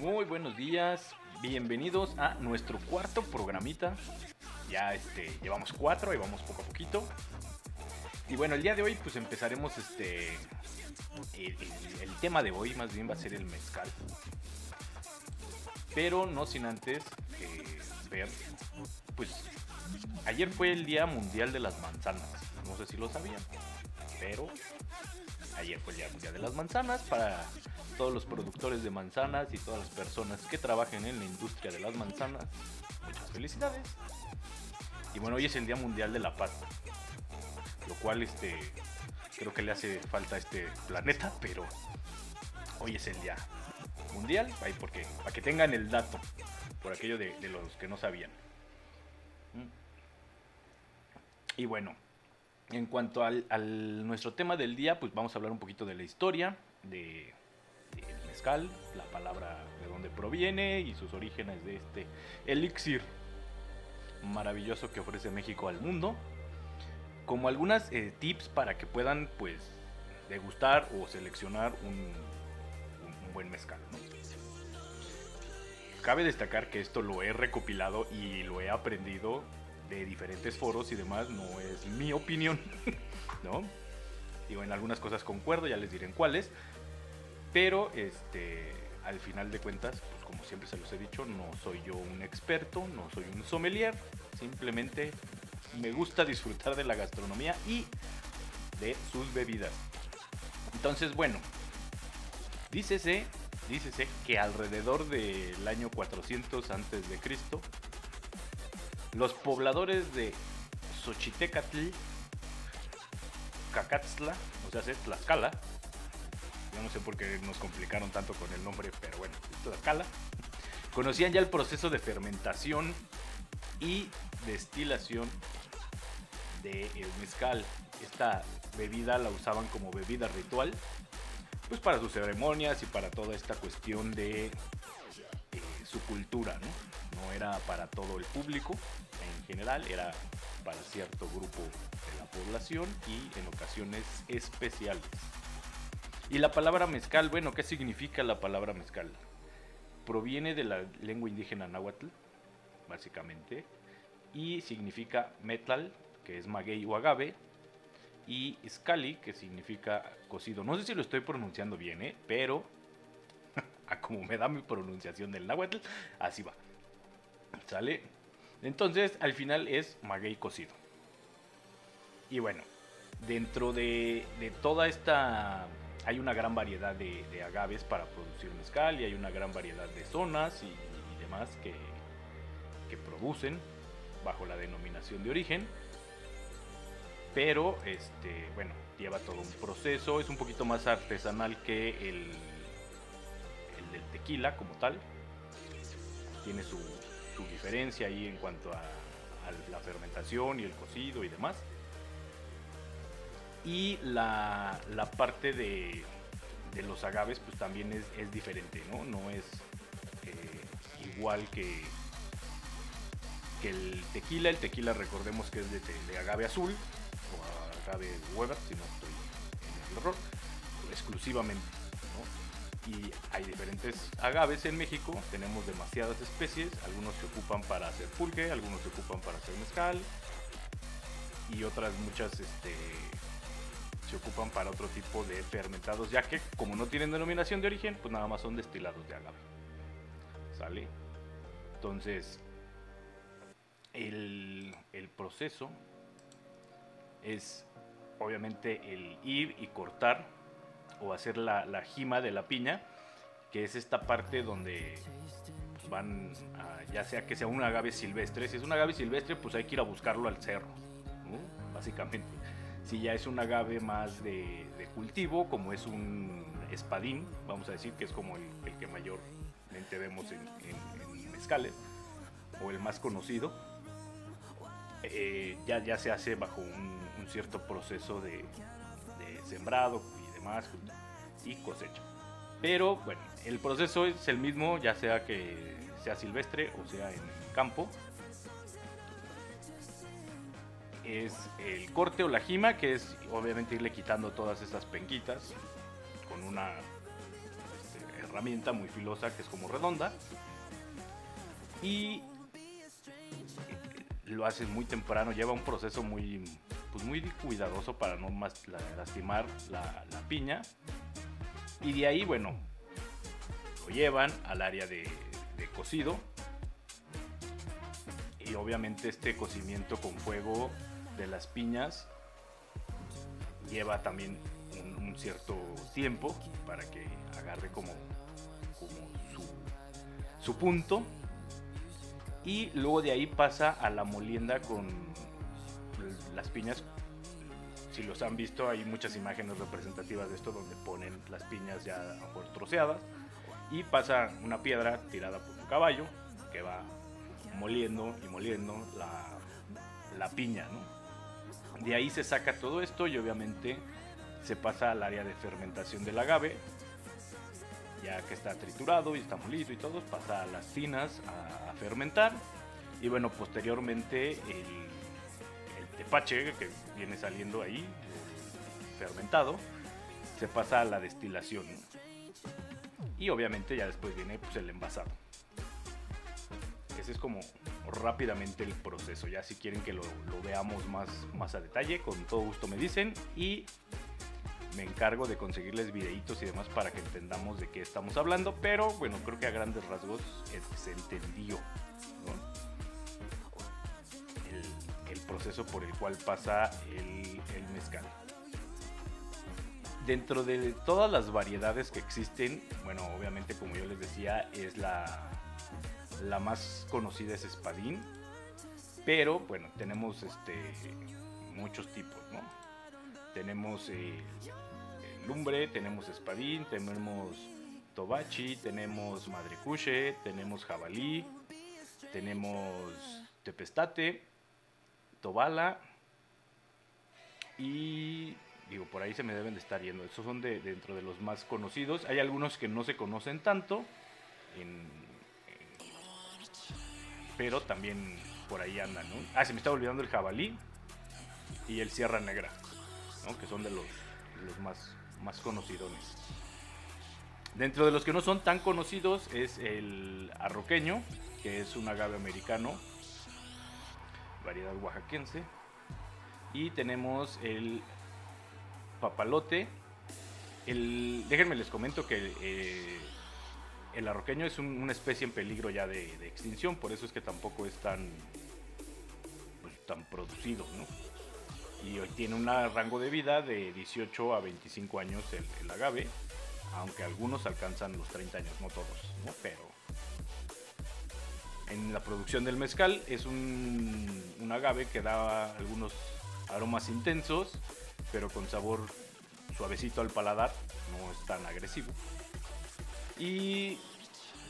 Muy buenos días, bienvenidos a nuestro cuarto programita. Ya este, llevamos cuatro y vamos poco a poquito. Y bueno, el día de hoy pues empezaremos este... El, tema de hoy más bien va a ser el mezcal. Pero no sin antes eh, ver, pues ayer fue el Día Mundial de las Manzanas. No sé si lo sabían, pero ayer fue el Día Mundial de las Manzanas para todos los productores de manzanas y todas las personas que trabajen en la industria de las manzanas. Muchas felicidades. Y bueno, hoy es el Día Mundial de la Paz. Lo cual este creo que le hace falta a este planeta, pero hoy es el día mundial, ahí porque para que tengan el dato, por aquello de, los que no sabían. Y bueno, en cuanto al, al nuestro tema del día, pues vamos a hablar un poquito de la historia de mezcal, la palabra de dónde proviene y sus orígenes de este elixir maravilloso que ofrece México al mundo, como algunas eh, tips para que puedan pues degustar o seleccionar un, buen mezcal. Cabe destacar que esto lo he recopilado y lo he aprendido de diferentes foros y demás, no es mi opinión, ¿no? Digo, en algunas cosas concuerdo, ya les diré en cuáles, pero este, al final de cuentas, pues como siempre se los he dicho, no soy yo un experto, no soy un sommelier, simplemente me gusta disfrutar de la gastronomía y de sus bebidas. Entonces, bueno, dícese, dícese que alrededor del año 400 antes de Cristo, los pobladores de Xochitecatl, Cacatzla, o sea, Tlaxcala, no sé por qué nos complicaron tanto con el nombre, pero bueno, Tlaxcala, conocían ya el proceso de fermentación y destilación de el mezcal. Esta bebida la usaban como bebida ritual, pues para sus ceremonias y para toda esta cuestión de eh, su cultura. No era para todo el público en general, era para cierto grupo de la población y en ocasiones especiales. Y la palabra mezcal, bueno, ¿qué significa la palabra mezcal? Proviene de la lengua indígena náhuatl, básicamente, y significa metal, que es maguey o agave, y scali, que significa cocido. No sé si lo estoy pronunciando bien, ¿eh? pero a como me da mi pronunciación del náhuatl, así va. ¿Sale? Entonces, al final es maguey cocido. Y bueno, dentro de, de toda esta... Hay una gran variedad de, agaves para producir mezcal y hay una gran variedad de zonas y, demás que, que producen bajo la denominación de origen. Pero, este, bueno, lleva todo un proceso, es un poquito más artesanal que el, el del tequila como tal. Tiene su, diferencia ahí en cuanto a la fermentación y el cocido y demás. Y la, la parte de, de los agaves pues también es, diferente, ¿no? No es eh, igual que, que el tequila. El tequila recordemos que es de, de agave azul o agave Weber, si no estoy en el error, exclusivamente. Y hay diferentes agaves en México, tenemos demasiadas especies, algunos se ocupan para hacer pulque, algunos se ocupan para hacer mezcal y otras muchas este, se ocupan para otro tipo de fermentados, ya que como no tienen denominación de origen, pues nada más son destilados de agave. ¿Sale? Entonces, el, proceso es obviamente el ir y cortar o hacer la, la jima de la piña, que es esta parte donde van, a- ya sea que sea un agave silvestre, si es un agave silvestre, pues hay que ir a buscarlo al cerro, básicamente. Si ya es un agave más de, cultivo, como es un espadín, vamos a decir que es como el, que mayormente vemos en, mezcales, o el más conocido, eh, ya, ya se hace bajo un, cierto proceso de sembrado y demás y cosecha. Pero bueno, el proceso es el mismo, ya sea que sea silvestre o sea en campo. Es el corte o la jima, que es obviamente irle quitando todas estas penquitas con una este, herramienta muy filosa que es como redonda. Y lo haces muy temprano, lleva un proceso muy, pues muy cuidadoso para no más lastimar la, piña. Y de ahí, bueno, lo llevan al área de, cocido. Y obviamente este cocimiento con fuego de las piñas lleva también un, cierto tiempo para que agarre como, su, punto y luego de ahí pasa a la molienda con las piñas. Si los han visto, hay muchas imágenes representativas de esto donde ponen las piñas ya por troceadas. Y pasa una piedra tirada por un caballo que va moliendo y moliendo la, la piña. De ahí se saca todo esto y obviamente se pasa al área de fermentación del agave, ya que está triturado y está molido y todo, pasa a las tinas a, fermentar. Y bueno, posteriormente el, tepache que viene saliendo ahí, fermentado, se pasa a la destilación. Y obviamente ya después viene pues, el envasado. Ese es como rápidamente el proceso. Ya si quieren que lo, veamos más, más a detalle, con todo gusto me dicen. Y me encargo de conseguirles videitos y demás para que entendamos de qué estamos hablando, pero bueno, creo que a grandes rasgos se entendió el, proceso por el cual pasa el, el mezcal. Dentro de todas las variedades que existen, bueno, obviamente como yo les decía, es la, la más conocida es espadín, pero bueno, tenemos este, muchos tipos, ¿no? Tenemos eh, lumbre, tenemos espadín, tenemos tobachi, tenemos madrecuche, tenemos jabalí, tenemos tepestate, tobala y digo, por ahí se me deben de estar yendo. Estos son de, dentro de los más conocidos. Hay algunos que no se conocen tanto, pero también por ahí andan. Ah, se me está olvidando el jabalí y el sierra negra. Que son de los, más más conocidos. Dentro de los que no son tan conocidos es el arroqueño, que es un agave americano, variedad oaxaquense. Y tenemos el papalote. El, déjenme les comento que eh, el arroqueño es una especie en peligro ya de, extinción, por eso es que tampoco es tan, pues, tan producido. ¿no? y hoy tiene un rango de vida de 18 a 25 años el, agave, aunque algunos alcanzan los 30 años, no todos, pero en la producción del mezcal es un, un agave que da algunos aromas intensos, pero con sabor suavecito al paladar, no es tan agresivo. Y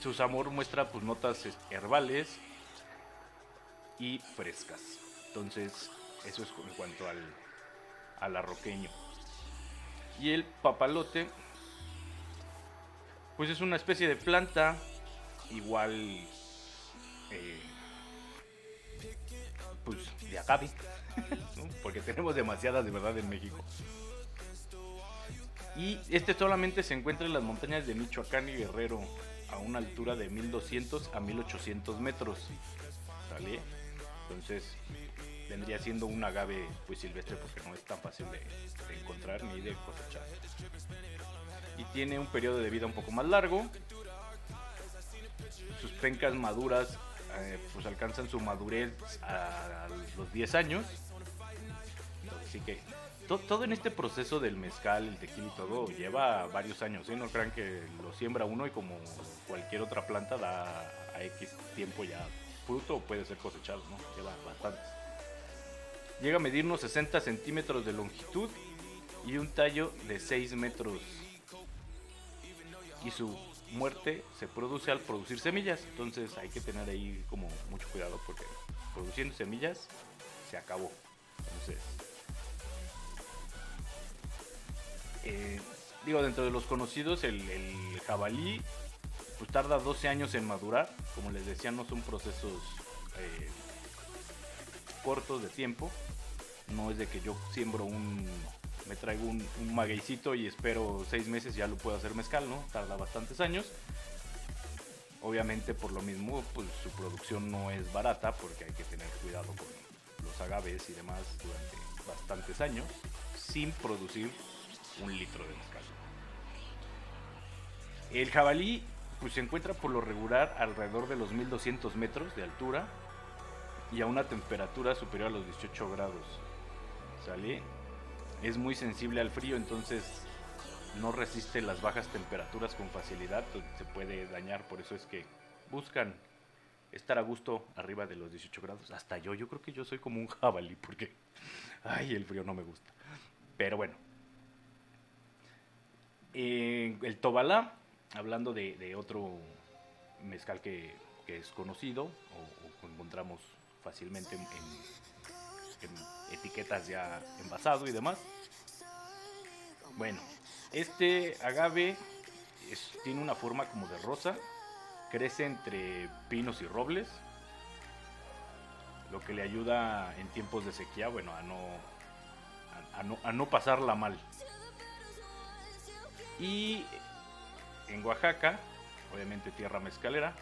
su sabor muestra pues notas herbales y frescas. Entonces, eso es en cuanto al, arroqueño. Y el papalote, pues es una especie de planta, igual, eh, pues de agave, porque tenemos demasiadas de verdad en México. Y este solamente se encuentra en las montañas de Michoacán y Guerrero, a una altura de 1200 a 1800 metros. ¿Sale? Entonces, vendría siendo un agave pues silvestre porque no es tan fácil de, encontrar ni de cosechar. Y tiene un periodo de vida un poco más largo. Sus pencas maduras eh, pues alcanzan su madurez a, los 10 años. Así que todo en este proceso del mezcal, el tequila y todo lleva varios años. ¿eh? No crean que lo siembra uno y como cualquier otra planta da a X tiempo ya fruto o puede ser cosechado, ¿no? Lleva bastantes. Llega a medir unos 60 centímetros de longitud y un tallo de 6 metros. Y su muerte se produce al producir semillas. Entonces hay que tener ahí como mucho cuidado porque produciendo semillas se acabó. Entonces, eh, digo, dentro de los conocidos, el, jabalí pues tarda 12 años en madurar. Como les decía, no son procesos eh, cortos de tiempo. No es de que yo siembro un me traigo un, un magueycito y espero seis meses ya lo puedo hacer mezcal, ¿no? Tarda bastantes años. Obviamente por lo mismo, pues su producción no es barata porque hay que tener cuidado con los agaves y demás durante bastantes años sin producir un litro de mezcal. El jabalí pues, se encuentra por lo regular alrededor de los 1200 metros de altura y a una temperatura superior a los 18 grados. ¿Sale? Es muy sensible al frío, entonces no resiste las bajas temperaturas con facilidad, pues, se puede dañar, por eso es que buscan estar a gusto arriba de los 18 grados. Hasta yo, yo creo que yo soy como un jabalí, porque, ay, el frío no me gusta. Pero bueno. Eh, el Tobalá, hablando de, de otro mezcal que, es conocido o, o encontramos fácilmente en, etiquetas ya envasado y demás. Bueno, este agave tiene una forma como de rosa, crece entre pinos y robles, lo que le ayuda en tiempos de sequía, bueno, a no, a no, a no pasarla mal. Y en Oaxaca, obviamente tierra mezcalera,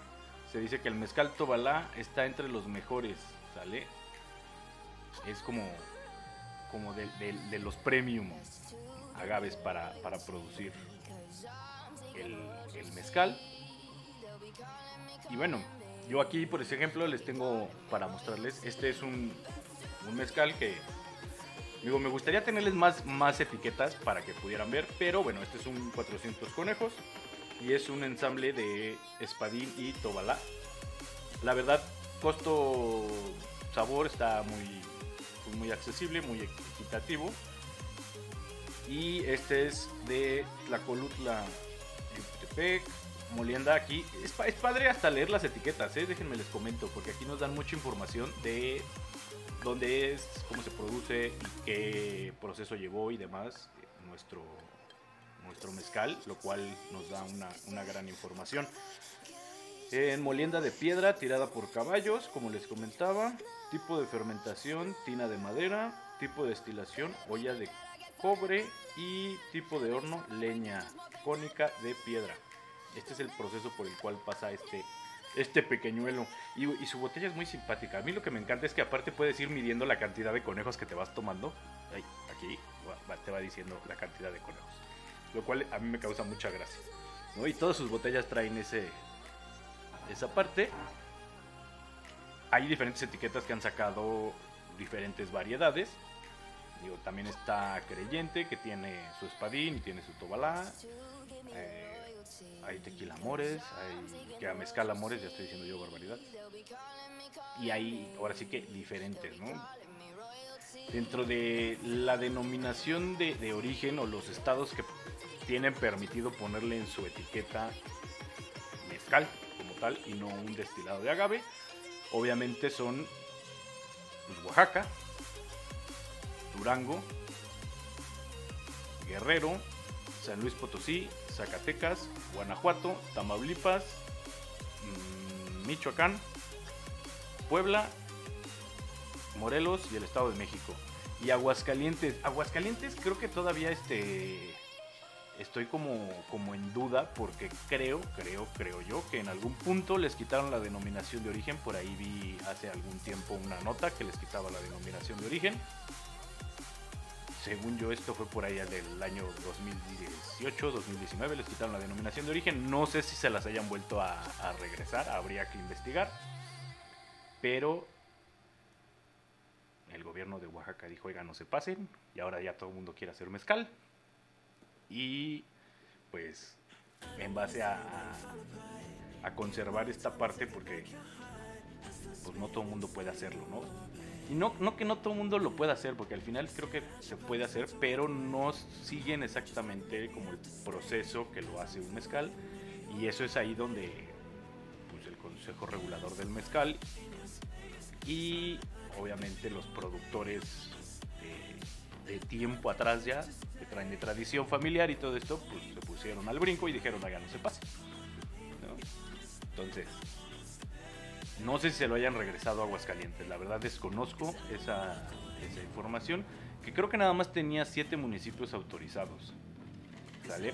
se dice que el mezcal Tobalá está entre los mejores, ¿sale? Es como, como de, los premium agaves para, para producir el, el mezcal. Y bueno, yo aquí, por ese ejemplo, les tengo para mostrarles. Este es un, un mezcal que. Digo, me gustaría tenerles más, más etiquetas para que pudieran ver. Pero bueno, este es un 400 conejos. Y es un ensamble de espadín y tobalá. La verdad, costo-sabor está muy, pues, muy accesible, muy equitativo. Y este es de Tlacolutla, Ecatepec, Molienda aquí. Es padre hasta leer las etiquetas, ¿eh? déjenme les comento, porque aquí nos dan mucha información de dónde es, cómo se produce y qué proceso llevó y demás nuestro, nuestro mezcal, lo cual nos da una, una gran información. En molienda de piedra tirada por caballos, como les comentaba. Tipo de fermentación, tina de madera. Tipo de destilación, olla de cobre. Y tipo de horno, leña cónica de piedra. Este es el proceso por el cual pasa este, este pequeñuelo. Y, su botella es muy simpática. A mí lo que me encanta es que aparte puedes ir midiendo la cantidad de conejos que te vas tomando. Aquí te va diciendo la cantidad de conejos. Lo cual a mí me causa mucha gracia. Y todas sus botellas traen ese, esa parte. Hay diferentes etiquetas que han sacado diferentes variedades. También está Creyente, que tiene su espadín tiene su tobalá. Eh, hay tequila amores, hay que mezcal amores, ya estoy diciendo yo barbaridad. Y hay, ahora sí que diferentes, ¿no? Dentro de la denominación de, de origen o los estados que tienen permitido ponerle en su etiqueta mezcal como tal y no un destilado de agave. Obviamente son pues, Oaxaca, Durango, Guerrero, San Luis Potosí, Zacatecas, Guanajuato, Tamaulipas, mm, Michoacán, Puebla, Morelos y el Estado de México. Y Aguascalientes. Aguascalientes creo que todavía este estoy como, como en duda porque creo, creo, creo yo que en algún punto les quitaron la denominación de origen. Por ahí vi hace algún tiempo una nota que les quitaba la denominación de origen. Según yo esto fue por allá del año 2018, 2019, les quitaron la denominación de origen. No sé si se las hayan vuelto a, regresar, habría que investigar. Pero el gobierno de Oaxaca dijo, oiga, no se pasen. Y ahora ya todo el mundo quiere hacer mezcal. Y pues en base a, a- a conservar esta parte porque pues no todo el mundo puede hacerlo, ¿no? Y no, no que no todo el mundo lo pueda hacer, porque al final creo que se puede hacer, pero no siguen exactamente como el proceso que lo hace un mezcal. Y eso es ahí donde pues, el Consejo Regulador del Mezcal y obviamente los productores de, tiempo atrás ya, que traen de tradición familiar y todo esto, pues se pusieron al brinco y dijeron, haga, no se pase. ¿no? Entonces, no sé si se lo hayan regresado a Aguascalientes, la verdad desconozco esa, esa información. que creo que nada más tenía siete municipios autorizados. ¿Sale?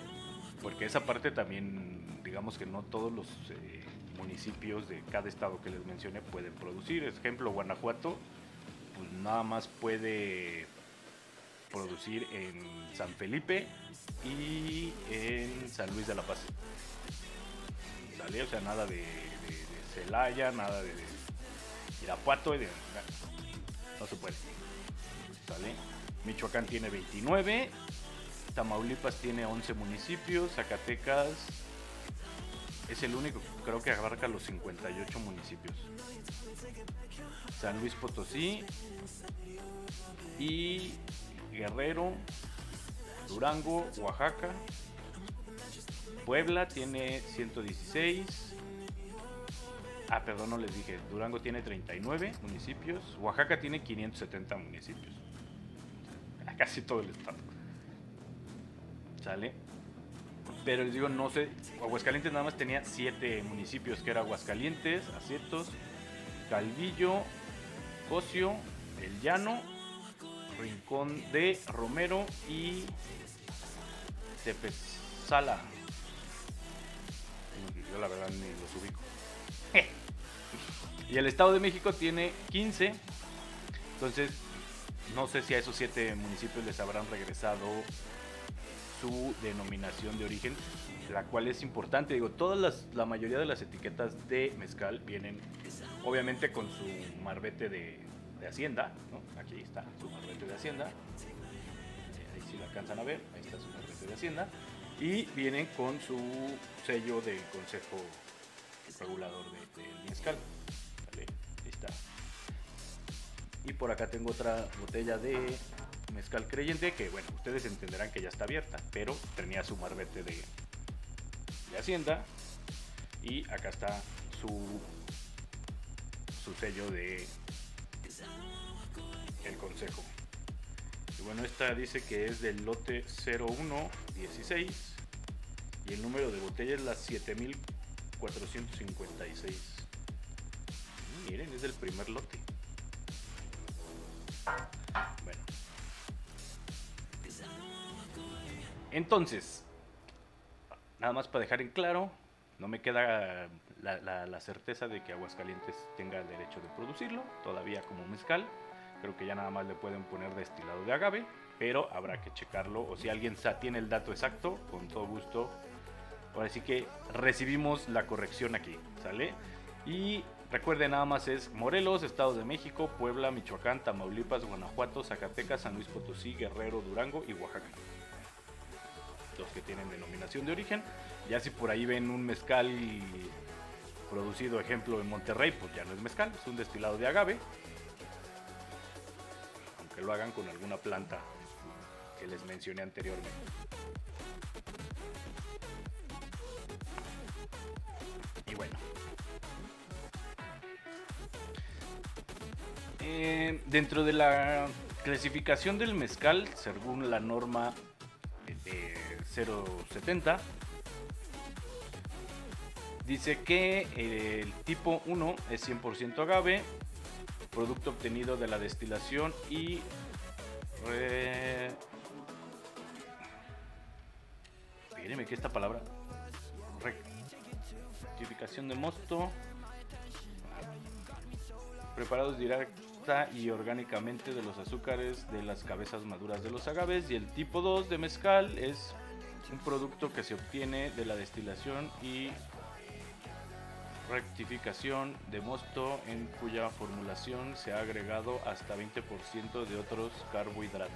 Porque esa parte también, digamos que no todos los eh, municipios de cada estado que les mencioné pueden producir. Ejemplo, Guanajuato, pues nada más puede producir en San Felipe y en San Luis de la Paz. ¿Sale? O sea, nada de, Celaya, nada de, Irapuato y de... No se puede. Michoacán tiene 29, Tamaulipas tiene 11 municipios, Zacatecas es el único, creo que abarca los 58 municipios. San Luis Potosí y Guerrero, Durango, Oaxaca. Puebla tiene 116. Ah, perdón, no les dije. Durango tiene 39 municipios. Oaxaca tiene 570 municipios. Casi todo el estado. ¿Sale? Pero les digo, no sé. Aguascalientes nada más tenía 7 municipios, que era Aguascalientes, Aciertos, Calvillo, Cocio, El Llano, Rincón de Romero y Tepesala. Yo la verdad ni los ubico. Y el Estado de México tiene 15. Entonces, no sé si a esos 7 municipios les habrán regresado su denominación de origen, la cual es importante. Digo, todas las, la mayoría de las etiquetas de mezcal vienen obviamente con su marbete de, Hacienda, Aquí está su marbete de Hacienda. Ahí sí lo alcanzan a ver, ahí está su marbete de Hacienda. Y vienen con su sello del Consejo Regulador del mezcal. Y por acá tengo otra botella de mezcal creyente que, bueno, ustedes entenderán que ya está abierta, pero tenía su marbete de, de Hacienda. Y acá está su su sello de el consejo. Y bueno, esta dice que es del lote 0116 y el número de botella es la 7456. Miren, es del primer lote. Bueno. Entonces, nada más para dejar en claro, no me queda la, certeza de que Aguascalientes tenga el derecho de producirlo, todavía como mezcal. Creo que ya nada más le pueden poner destilado de agave, pero habrá que checarlo. O si alguien tiene el dato exacto, con todo gusto. Ahora sí que recibimos la corrección aquí, ¿sale? Y recuerden, nada más es Morelos, Estado de México, Puebla, Michoacán, Tamaulipas, Guanajuato, Zacatecas, San Luis Potosí, Guerrero, Durango y Oaxaca. Los que tienen denominación de origen. Ya si por ahí ven un mezcal producido, ejemplo, en Monterrey, pues ya no es mezcal, es un destilado de agave. Aunque lo hagan con alguna planta que les mencioné anteriormente. Y bueno. Eh, dentro de la clasificación del mezcal, según la norma de 070, Dice que el tipo 1 es 100% agave, producto obtenido de la destilación y re... que esta palabra rectificación de mosto. Preparados y orgánicamente de los azúcares de las cabezas maduras de los agaves y el tipo 2 de mezcal es un producto que se obtiene de la destilación y rectificación de mosto en cuya formulación se ha agregado hasta 20% de otros carbohidratos.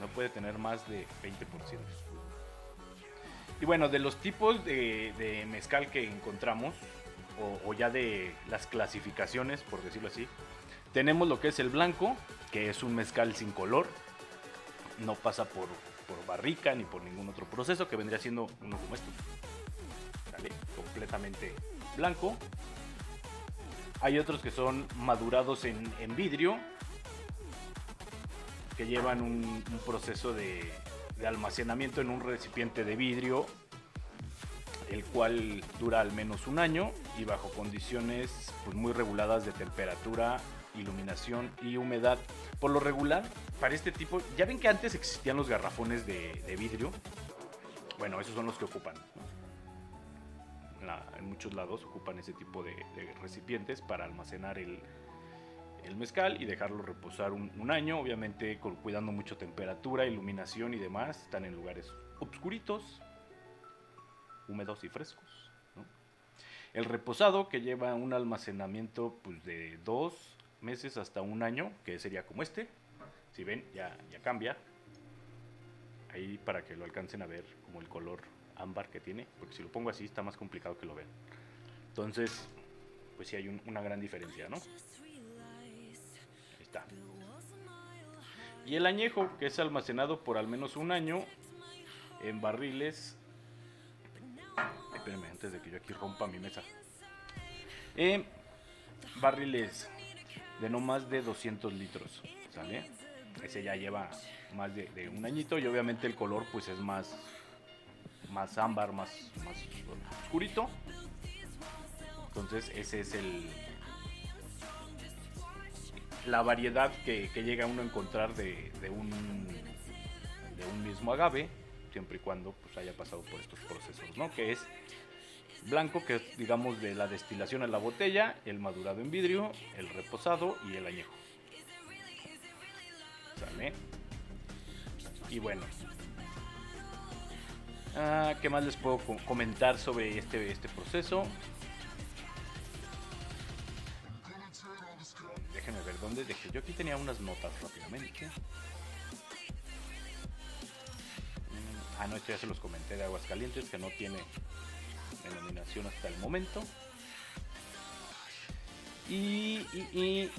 No puede tener más de 20%. Y bueno, de los tipos de, mezcal que encontramos, o, ya de las clasificaciones, por decirlo así, tenemos lo que es el blanco, que es un mezcal sin color, no pasa por, por barrica ni por ningún otro proceso, que vendría siendo uno como estos completamente blanco. Hay otros que son madurados en, vidrio, que llevan un, proceso de, almacenamiento en un recipiente de vidrio, el cual dura al menos un año y bajo condiciones pues, muy reguladas de temperatura iluminación y humedad. Por lo regular, para este tipo, ya ven que antes existían los garrafones de, vidrio. Bueno, esos son los que ocupan. en muchos lados ocupan ese tipo de, recipientes para almacenar el, mezcal y dejarlo reposar un, año, obviamente cuidando mucho temperatura, iluminación y demás. Están en lugares obscuritos, húmedos y frescos. El reposado, que lleva un almacenamiento pues, de dos meses hasta un año, que sería como este. Si ven, ya, ya cambia. Ahí para que lo alcancen a ver como el color ámbar que tiene, porque si lo pongo así está más complicado que lo vean. Entonces, pues sí hay una gran diferencia, ¿no? Ahí está. Y el añejo, que es almacenado por al menos un año en barriles espérenme, antes de que yo aquí rompa mi mesa. Eh, barriles de no más de 200 litros, ¿sale? Ese ya lleva más de, un añito y obviamente el color pues es más, más ámbar, más, más oscurito. Entonces ese es el la variedad que, llega uno a encontrar de, de, un, de un mismo agave, siempre y cuando pues, haya pasado por estos procesos, ¿no? Que es blanco, que es, digamos, de la destilación en la botella, el madurado en vidrio, el reposado y el añejo. ¿Sale? Y bueno. Ah, ¿Qué más les puedo comentar sobre este, este proceso? Déjenme ver dónde dejé. Yo aquí tenía unas notas rápidamente. Mm, ah, no, esto ya se los comenté de aguas calientes que no tiene denominación hasta el momento. Y, y,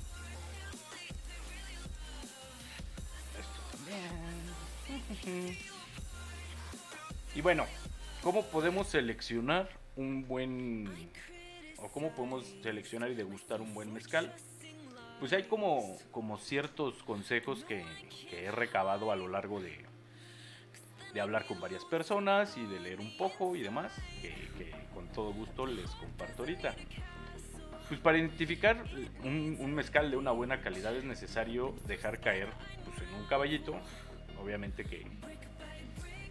esto también. Y bueno, ¿cómo podemos seleccionar un buen o cómo podemos seleccionar y degustar un buen mezcal? Pues hay como, como ciertos consejos que he recabado a lo largo de, de hablar con varias personas y de leer un poco y demás, que, con todo gusto les comparto ahorita. Pues para identificar un, mezcal de una buena calidad es necesario dejar caer pues, en un caballito, obviamente que,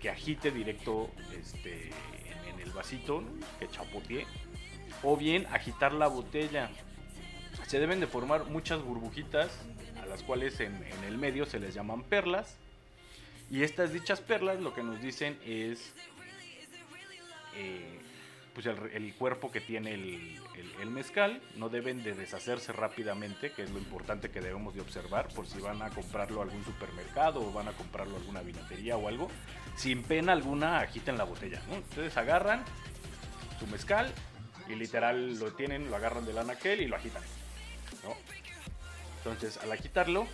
que agite directo este, en, el vasito, que chapotee, o bien agitar la botella. Se deben de formar muchas burbujitas, a las cuales en, en el medio se les llaman perlas, y estas dichas perlas lo que nos dicen es eh, pues el, cuerpo que tiene el, mezcal. No deben de deshacerse rápidamente, que es lo importante que debemos de observar por si van a comprarlo a algún supermercado o van a comprarlo a alguna vinatería o algo. Sin pena alguna agiten la botella. ¿no? Ustedes agarran su mezcal y literal lo tienen, lo agarran del anaquel y lo agitan. Entonces al agitarlo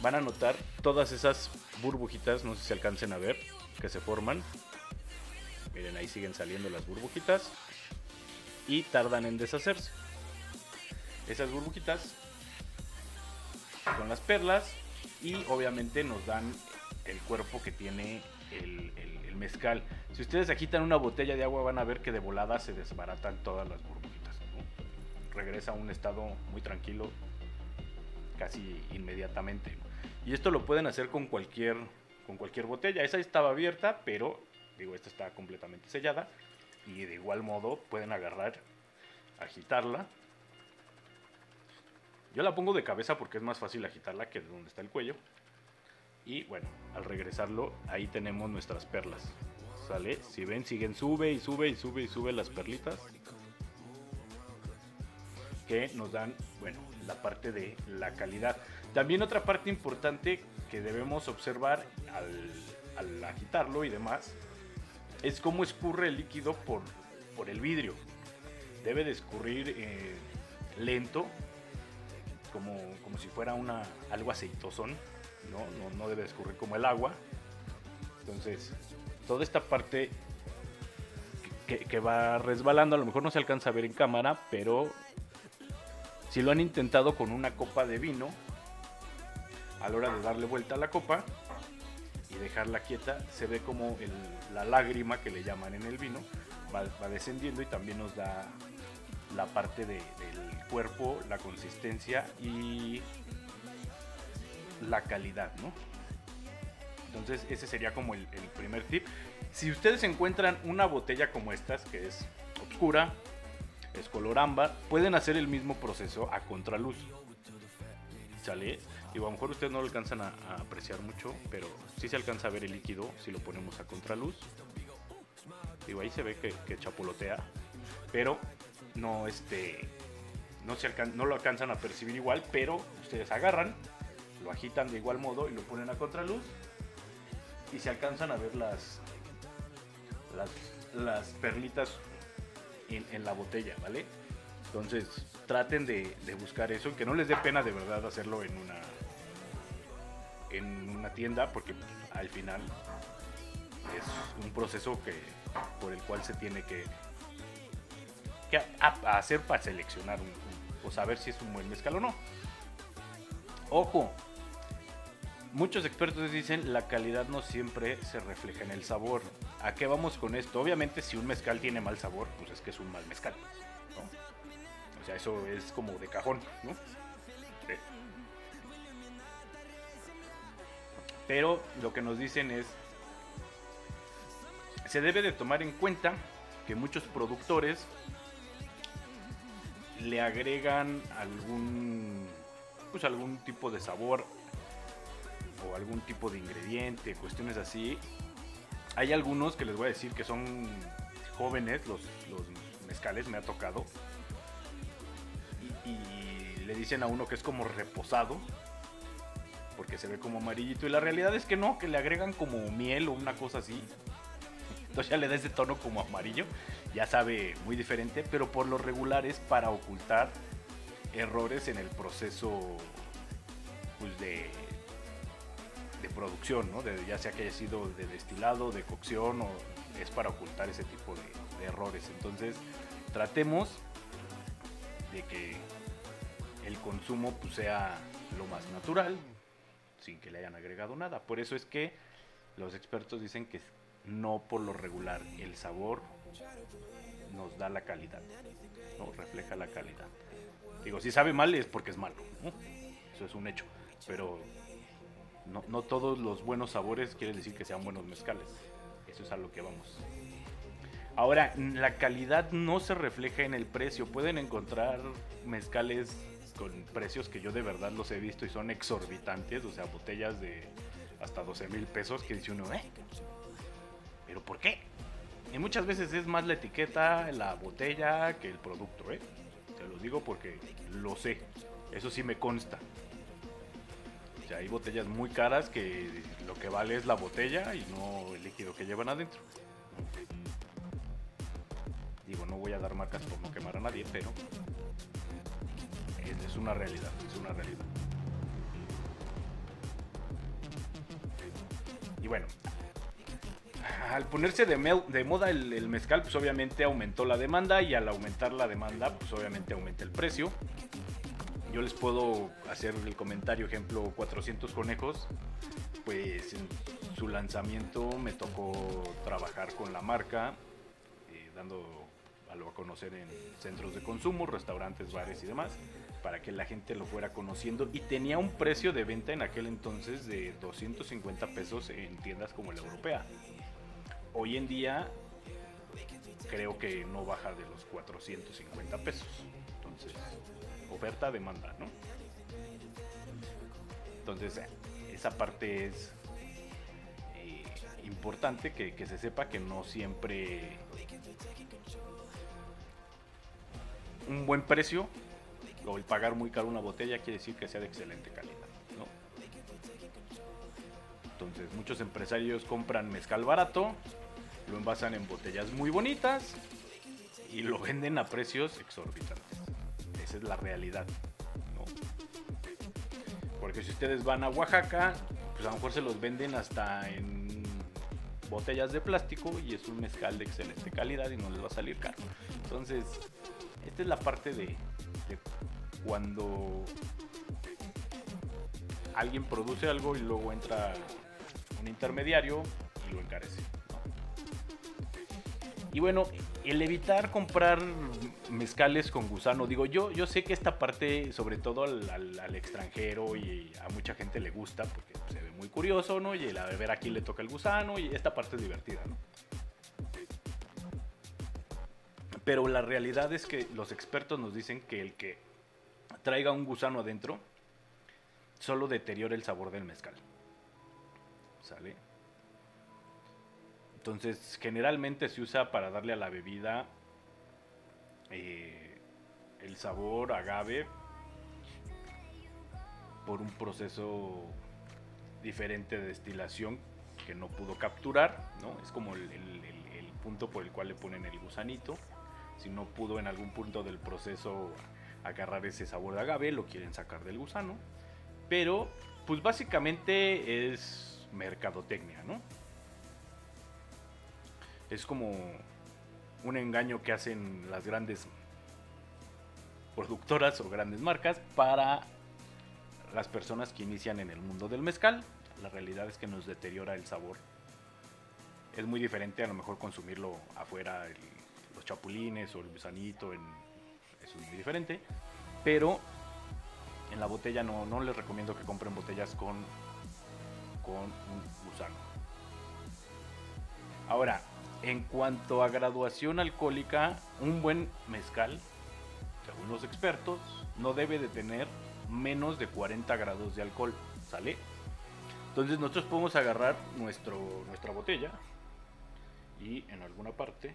van a notar todas esas burbujitas, no sé si alcancen a ver, que se forman. Miren, ahí siguen saliendo las burbujitas y tardan en deshacerse. Esas burbujitas son las perlas y obviamente nos dan el cuerpo que tiene el, mezcal. Si ustedes agitan una botella de agua van a ver que de volada se desbaratan todas las burbujitas. Regresa a un estado muy tranquilo casi inmediatamente. Y esto lo pueden hacer con cualquier, con cualquier botella. Esa estaba abierta, pero digo, esta está completamente sellada. Y de igual modo pueden agarrar, agitarla. Yo la pongo de cabeza porque es más fácil agitarla que de donde está el cuello. Y bueno, al regresarlo, ahí tenemos nuestras perlas. ¿Sale? Si ven, siguen, sube y sube y sube y sube las perlitas. Que nos dan, bueno, la parte de la calidad. También otra parte importante que debemos observar al, agitarlo y demás es cómo escurre el líquido por, por el vidrio. Debe de escurrir eh, lento, como, como, si fuera una, algo aceitosón, ¿no? No, no debe de escurrir como el agua. Entonces, toda esta parte que, que, va resbalando, a lo mejor no se alcanza a ver en cámara, pero si lo han intentado con una copa de vino, a la hora de darle vuelta a la copa y dejarla quieta, se ve como la lágrima que le llaman en el vino va, descendiendo y también nos da la parte de- del cuerpo, la consistencia y la calidad, ¿no? Entonces ese sería como el, el primer tip. Si ustedes encuentran una botella como estas, que es oscura, es color ámbar, pueden hacer el mismo proceso a contraluz. ¿Sale? Y a lo mejor ustedes no lo alcanzan a, apreciar mucho, pero sí se alcanza a ver el líquido si lo ponemos a contraluz. Digo, ahí se ve que, que chapolotea, pero no, este, no, se alcan- no lo alcanzan a percibir igual, pero ustedes agarran, lo agitan de igual modo y lo ponen a contraluz y se alcanzan a ver las, las, las perlitas en, en la botella, ¿vale? Entonces traten de, buscar eso, que no les dé pena de verdad hacerlo en una en una tienda, porque al final es un proceso que por el cual se tiene que, que hacer para seleccionar un, un- o saber si es un buen mezcal o no. Ojo, muchos expertos dicen la calidad no siempre se refleja en el sabor. ¿A qué vamos con esto? Obviamente si un mezcal tiene mal sabor, pues es que es un mal mezcal. Sea, eso es como de cajón, ¿no? Pero lo que nos dicen es, se debe de tomar en cuenta que muchos productores le agregan algún, pues algún tipo de sabor o algún tipo de ingrediente, cuestiones así. Hay algunos que les voy a decir que son jóvenes, los, los mezcales, me ha tocado. Y, le dicen a uno que es como reposado, porque se ve como amarillito. Y la realidad es que no, que le agregan como miel o una cosa así. Entonces ya le da ese tono como amarillo. Ya sabe muy diferente, pero por lo regular es para ocultar errores en el proceso pues, de, de producción, ¿no? De- ya sea que haya sido de destilado, de cocción, o es para ocultar ese tipo de errores. Entonces, tratemos de que el consumo pues, sea lo más natural, sin que le hayan agregado nada. Por eso es que los expertos dicen que no por lo regular el sabor nos da la calidad, no refleja la calidad. Digo, si sabe mal es porque es malo, eso es un hecho, pero no, no todos los buenos sabores quieren decir que sean buenos mezcales, eso es a lo que vamos. Ahora, la calidad no se refleja en el precio, pueden encontrar mezcales con precios que yo de verdad los he visto y son exorbitantes, o sea, botellas de hasta 12 mil pesos que dice uno, ¿eh? ¿Pero por qué? Y muchas veces es más la etiqueta, la botella que el producto, ¿eh? Te lo digo porque lo sé, eso sí me consta. O sea, hay botellas muy caras que lo que vale es la botella y no el líquido que llevan adentro. Digo, no voy a dar marcas por no quemar a nadie, pero es, una realidad, es una realidad. Y bueno, al ponerse de, moda el, el mezcal, pues obviamente aumentó la demanda y al aumentar la demanda, pues obviamente aumenta el precio. Yo les puedo hacer el comentario, ejemplo, 400 conejos, pues en su lanzamiento me tocó trabajar con la marca, eh, dando a lo a conocer en centros de consumo, restaurantes, bares y demás, para que la gente lo fuera conociendo y tenía un precio de venta en aquel entonces de 250 pesos en tiendas como la europea. Hoy en día creo que no baja de los 450 pesos. Entonces, oferta, demanda, ¿no? Entonces, esa parte es eh, importante que, que se sepa que no siempre un buen precio o el pagar muy caro una botella quiere decir que sea de excelente calidad. Entonces, muchos empresarios compran mezcal barato, lo envasan en botellas muy bonitas y lo venden a precios exorbitantes. Esa es la realidad. Porque si ustedes van a Oaxaca, pues a lo mejor se los venden hasta en botellas de plástico y es un mezcal de excelente calidad y no les va a salir caro. Entonces, esta es la parte de cuando alguien produce algo y luego entra un intermediario y lo encarece. Y bueno, el evitar comprar mezcales con gusano, digo, yo, yo sé que esta parte, sobre todo al, extranjero y a mucha gente le gusta, porque se ve muy curioso, ¿no? Y el a ver a quién le toca el gusano, y esta parte es divertida, ¿no? Pero la realidad es que los expertos nos dicen que el que traiga un gusano adentro solo deteriora el sabor del mezcal. ¿Sale? Entonces, generalmente se usa para darle a la bebida eh, el sabor agave por un proceso diferente de destilación que no pudo capturar, ¿no? Es como el, el punto por el cual le ponen el gusanito. Si no pudo en algún punto del proceso agarrar ese sabor de agave, lo quieren sacar del gusano. Pero, pues básicamente es mercadotecnia, ¿no? Es como un engaño que hacen las grandes productoras o grandes marcas para las personas que inician en el mundo del mezcal. La realidad es que nos deteriora el sabor. Es muy diferente a lo mejor consumirlo afuera, los chapulines o el gusanito, en, es muy diferente. Pero en la botella no, no les recomiendo que compren botellas con, con un gusano. Ahora, en cuanto a graduación alcohólica, un buen mezcal, según los expertos, no debe de tener menos de 40 grados de alcohol, ¿sale? Entonces nosotros podemos agarrar nuestro, nuestra botella y en alguna parte...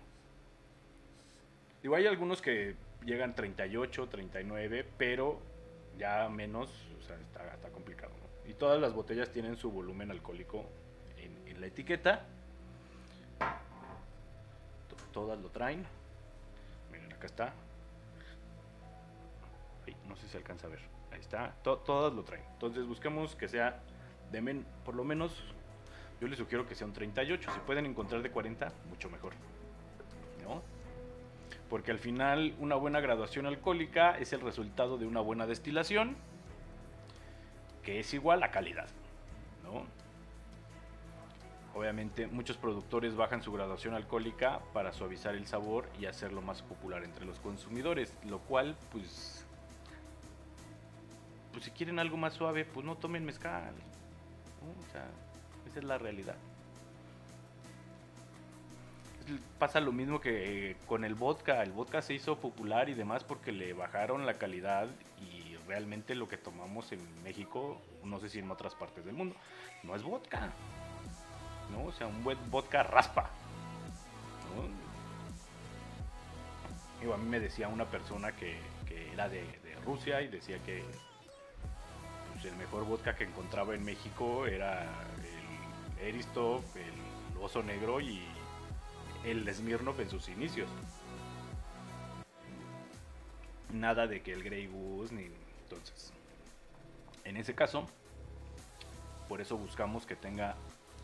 Digo, hay algunos que llegan 38, 39, pero ya menos, o sea, está, complicado. Y todas las botellas tienen su volumen alcohólico en la etiqueta todas lo traen. Miren, acá está. no sé si se alcanza a ver. Ahí está. todas lo traen. Entonces buscamos que sea de men por lo menos. Yo les sugiero que sea un 38. Si pueden encontrar de 40, mucho mejor. Porque al final una buena graduación alcohólica es el resultado de una buena destilación que es igual a calidad. ¿no? Obviamente muchos productores bajan su graduación alcohólica para suavizar el sabor y hacerlo más popular entre los consumidores, lo cual pues pues si quieren algo más suave, pues no tomen mezcal. O sea, esa es la realidad. Pasa lo mismo que con el vodka. El vodka se hizo popular y demás porque le bajaron la calidad y realmente lo que tomamos en México, no sé si en otras partes del mundo, no es vodka. ¿no? O sea, un buen vodka raspa. a mí me decía una persona que, era de, Rusia y decía que pues, el mejor vodka que encontraba en México era el Eristov, el Oso Negro y el Smirnoff en sus inicios. Nada de que el Grey Goose ni entonces. En ese caso, por eso buscamos que tenga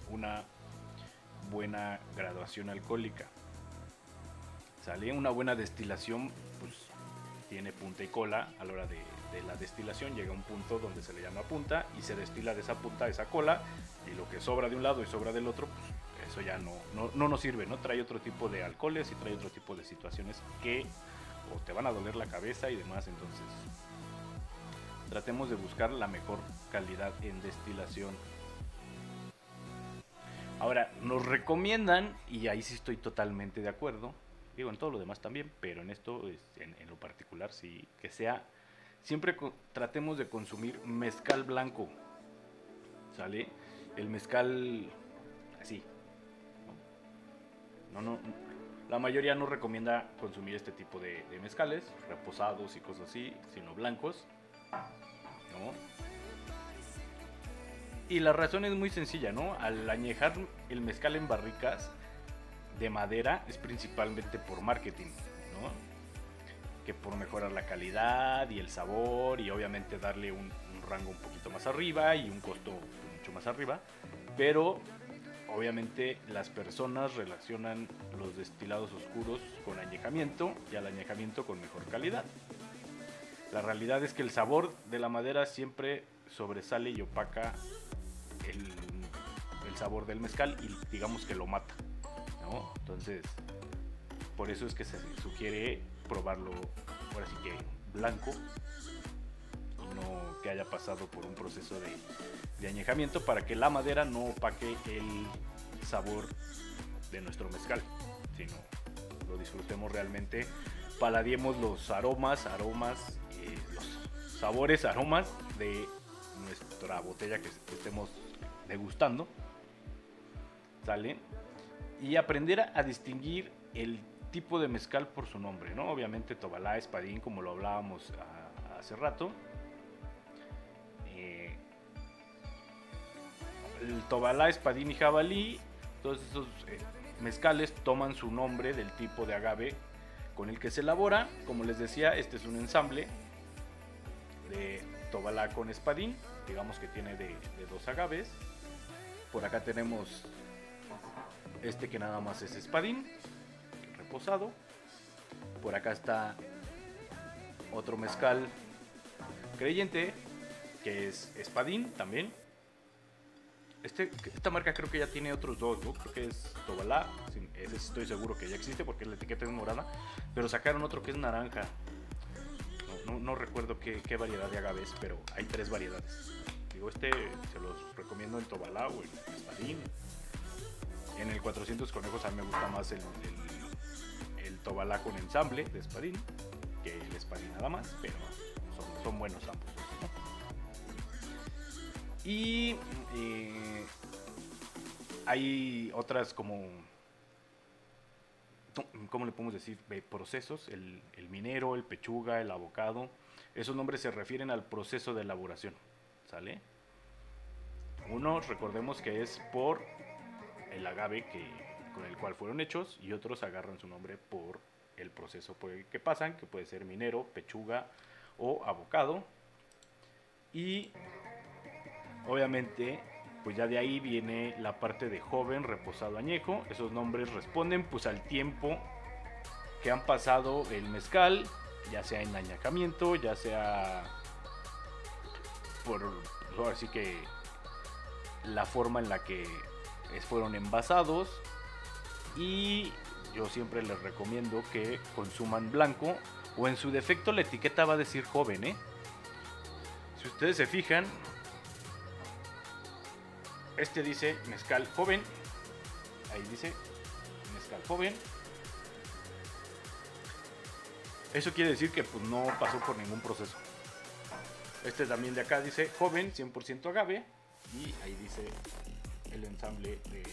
una buena graduación alcohólica. Sale una buena destilación, pues tiene punta y cola a la hora de, la destilación. Llega a un punto donde se le llama punta y se destila de esa punta a esa cola. Y lo que sobra de un lado y sobra del otro, pues eso ya no, no, nos sirve, ¿no? Trae otro tipo de alcoholes y trae otro tipo de situaciones que o te van a doler la cabeza y demás. Entonces, tratemos de buscar la mejor calidad en destilación Ahora, nos recomiendan, y ahí sí estoy totalmente de acuerdo, digo en todo lo demás también, pero en esto, en, lo particular, sí, que sea, siempre tratemos de consumir mezcal blanco, ¿sale? El mezcal así. No, no, la mayoría no recomienda consumir este tipo de, mezcales, reposados y cosas así, sino blancos, ¿no? Y la razón es muy sencilla, ¿no? Al añejar el mezcal en barricas de madera es principalmente por marketing, ¿no? Que por mejorar la calidad y el sabor y obviamente darle un, rango un poquito más arriba y un costo mucho más arriba. Pero obviamente las personas relacionan los destilados oscuros con añejamiento y al añejamiento con mejor calidad. La realidad es que el sabor de la madera siempre sobresale y opaca el, sabor del mezcal y digamos que lo mata. Entonces, por eso es que se sugiere probarlo, ahora sí que blanco, que haya pasado por un proceso de, de añejamiento para que la madera no opaque el sabor de nuestro mezcal, sino lo disfrutemos realmente, paladiemos los aromas, aromas, eh, los sabores, aromas de nuestra botella que estemos degustando, ¿sale? Y aprender a distinguir el tipo de mezcal por su nombre, ¿no? Obviamente Tobalá, Espadín, como lo hablábamos hace rato. El Tobalá, Espadín y Jabalí, todos esos eh, mezcales toman su nombre del tipo de agave con el que se elabora. Como les decía, este es un ensamble de Tobalá con Espadín, digamos que tiene de, de dos agaves. Por acá tenemos este que nada más es Espadín posado. Por acá está otro mezcal creyente, que es Espadín también. Este, esta marca creo que ya tiene otros dos, creo que es Tobalá, ese estoy seguro que ya existe porque la etiqueta es morada, pero sacaron otro que es naranja. No, recuerdo qué, variedad de agaves, pero hay tres variedades. Digo, este se los recomiendo en Tobalá o en Espadín. En el 400 conejos a mí me gusta más el Tobalá con ensamble de espadín, que el espadín nada más, pero son, buenos ambos. Y eh, hay otras como, ¿cómo le podemos decir? procesos, el, el, minero, el pechuga, el abocado. Esos nombres se refieren al proceso de elaboración, ¿sale? Uno, recordemos que es por el agave que con el cual fueron hechos y otros agarran su nombre por el proceso que pasan, que puede ser minero, pechuga o abocado. Y obviamente, pues ya de ahí viene la parte de joven, reposado, añejo. Esos nombres responden pues al tiempo que han pasado el mezcal, ya sea en añejamiento, ya sea por así que la forma en la que fueron envasados y yo siempre les recomiendo que consuman blanco o en su defecto la etiqueta va a decir joven, ¿eh? Si ustedes se fijan, este dice mezcal joven, ahí dice mezcal joven. Eso quiere decir que pues, no pasó por ningún proceso. Este también de acá dice joven, 100% agave. Y ahí dice el ensamble de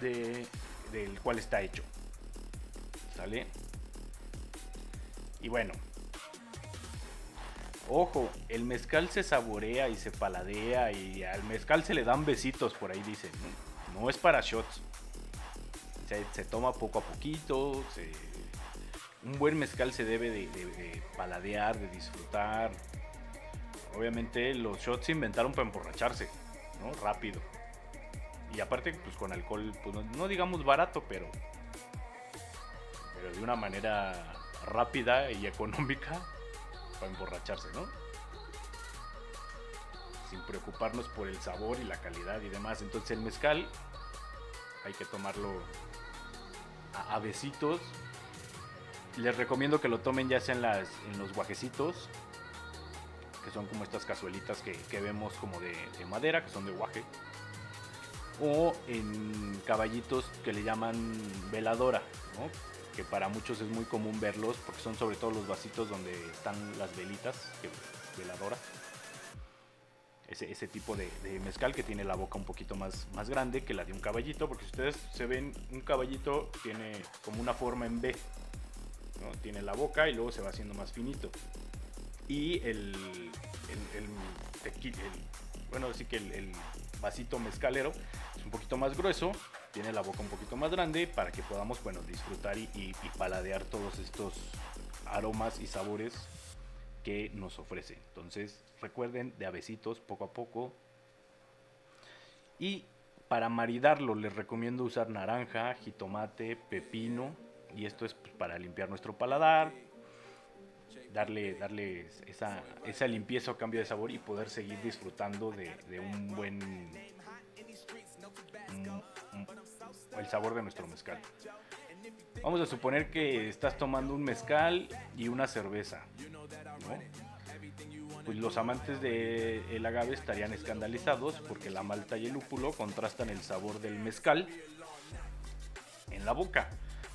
de, del cual está hecho. ¿Sale? Y bueno. Ojo, el mezcal se saborea y se paladea y al mezcal se le dan besitos, por ahí dicen. No, es para shots. Se, toma poco a poquito. un buen mezcal se debe de, paladear, de disfrutar. Obviamente los shots se inventaron para emborracharse, ¿no? Rápido. Y aparte, pues con alcohol, pues no, digamos barato, pero, pero de una manera rápida y económica para emborracharse, ¿no? Sin preocuparnos por el sabor y la calidad y demás. Entonces el mezcal hay que tomarlo a, besitos. Les recomiendo que lo tomen ya sea en, las, en los guajecitos, que son como estas cazuelitas que, vemos como de, de madera, que son de guaje o en caballitos que le llaman veladora, que para muchos es muy común verlos porque son sobre todo los vasitos donde están las velitas, que, veladora. Ese, tipo de, mezcal que tiene la boca un poquito más, más grande que la de un caballito, porque si ustedes se ven, un caballito tiene como una forma en B, tiene la boca y luego se va haciendo más finito. Y el, el, el, bueno, sí que el vasito mezcalero es un poquito más grueso, tiene la boca un poquito más grande para que podamos bueno, disfrutar y, paladear todos estos aromas y sabores que nos ofrece. Entonces recuerden de avecitos poco a poco. Y para maridarlo les recomiendo usar naranja, jitomate, pepino. Y esto es para limpiar nuestro paladar, darle, darle esa, esa limpieza o cambio de sabor y poder seguir disfrutando de, un buen sabor de nuestro mezcal. Vamos a suponer que estás tomando un mezcal y una cerveza. Pues los amantes del el agave estarían escandalizados porque la malta y el lúpulo contrastan el sabor del mezcal en la boca.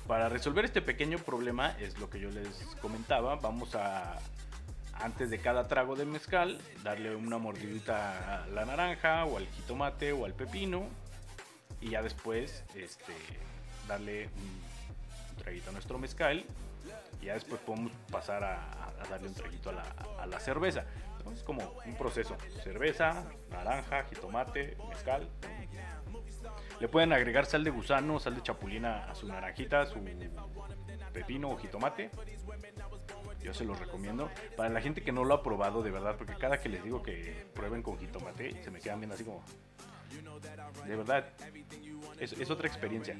Para resolver este pequeño problema, es lo que yo les comentaba, vamos a, antes de cada trago de mezcal, darle una mordidita a la naranja o al jitomate o al pepino y ya después este, darle un traguito a nuestro mezcal y ya después podemos pasar a, darle un traguito a la, cerveza. Es como un proceso, cerveza, naranja, jitomate, mezcal, le pueden agregar sal de gusano, sal de chapulina a su naranjita, su pepino o jitomate. Yo se los recomiendo. Para la gente que no lo ha probado, de verdad, porque cada que les digo que prueben con jitomate, se me quedan bien así como... De verdad, es, otra experiencia.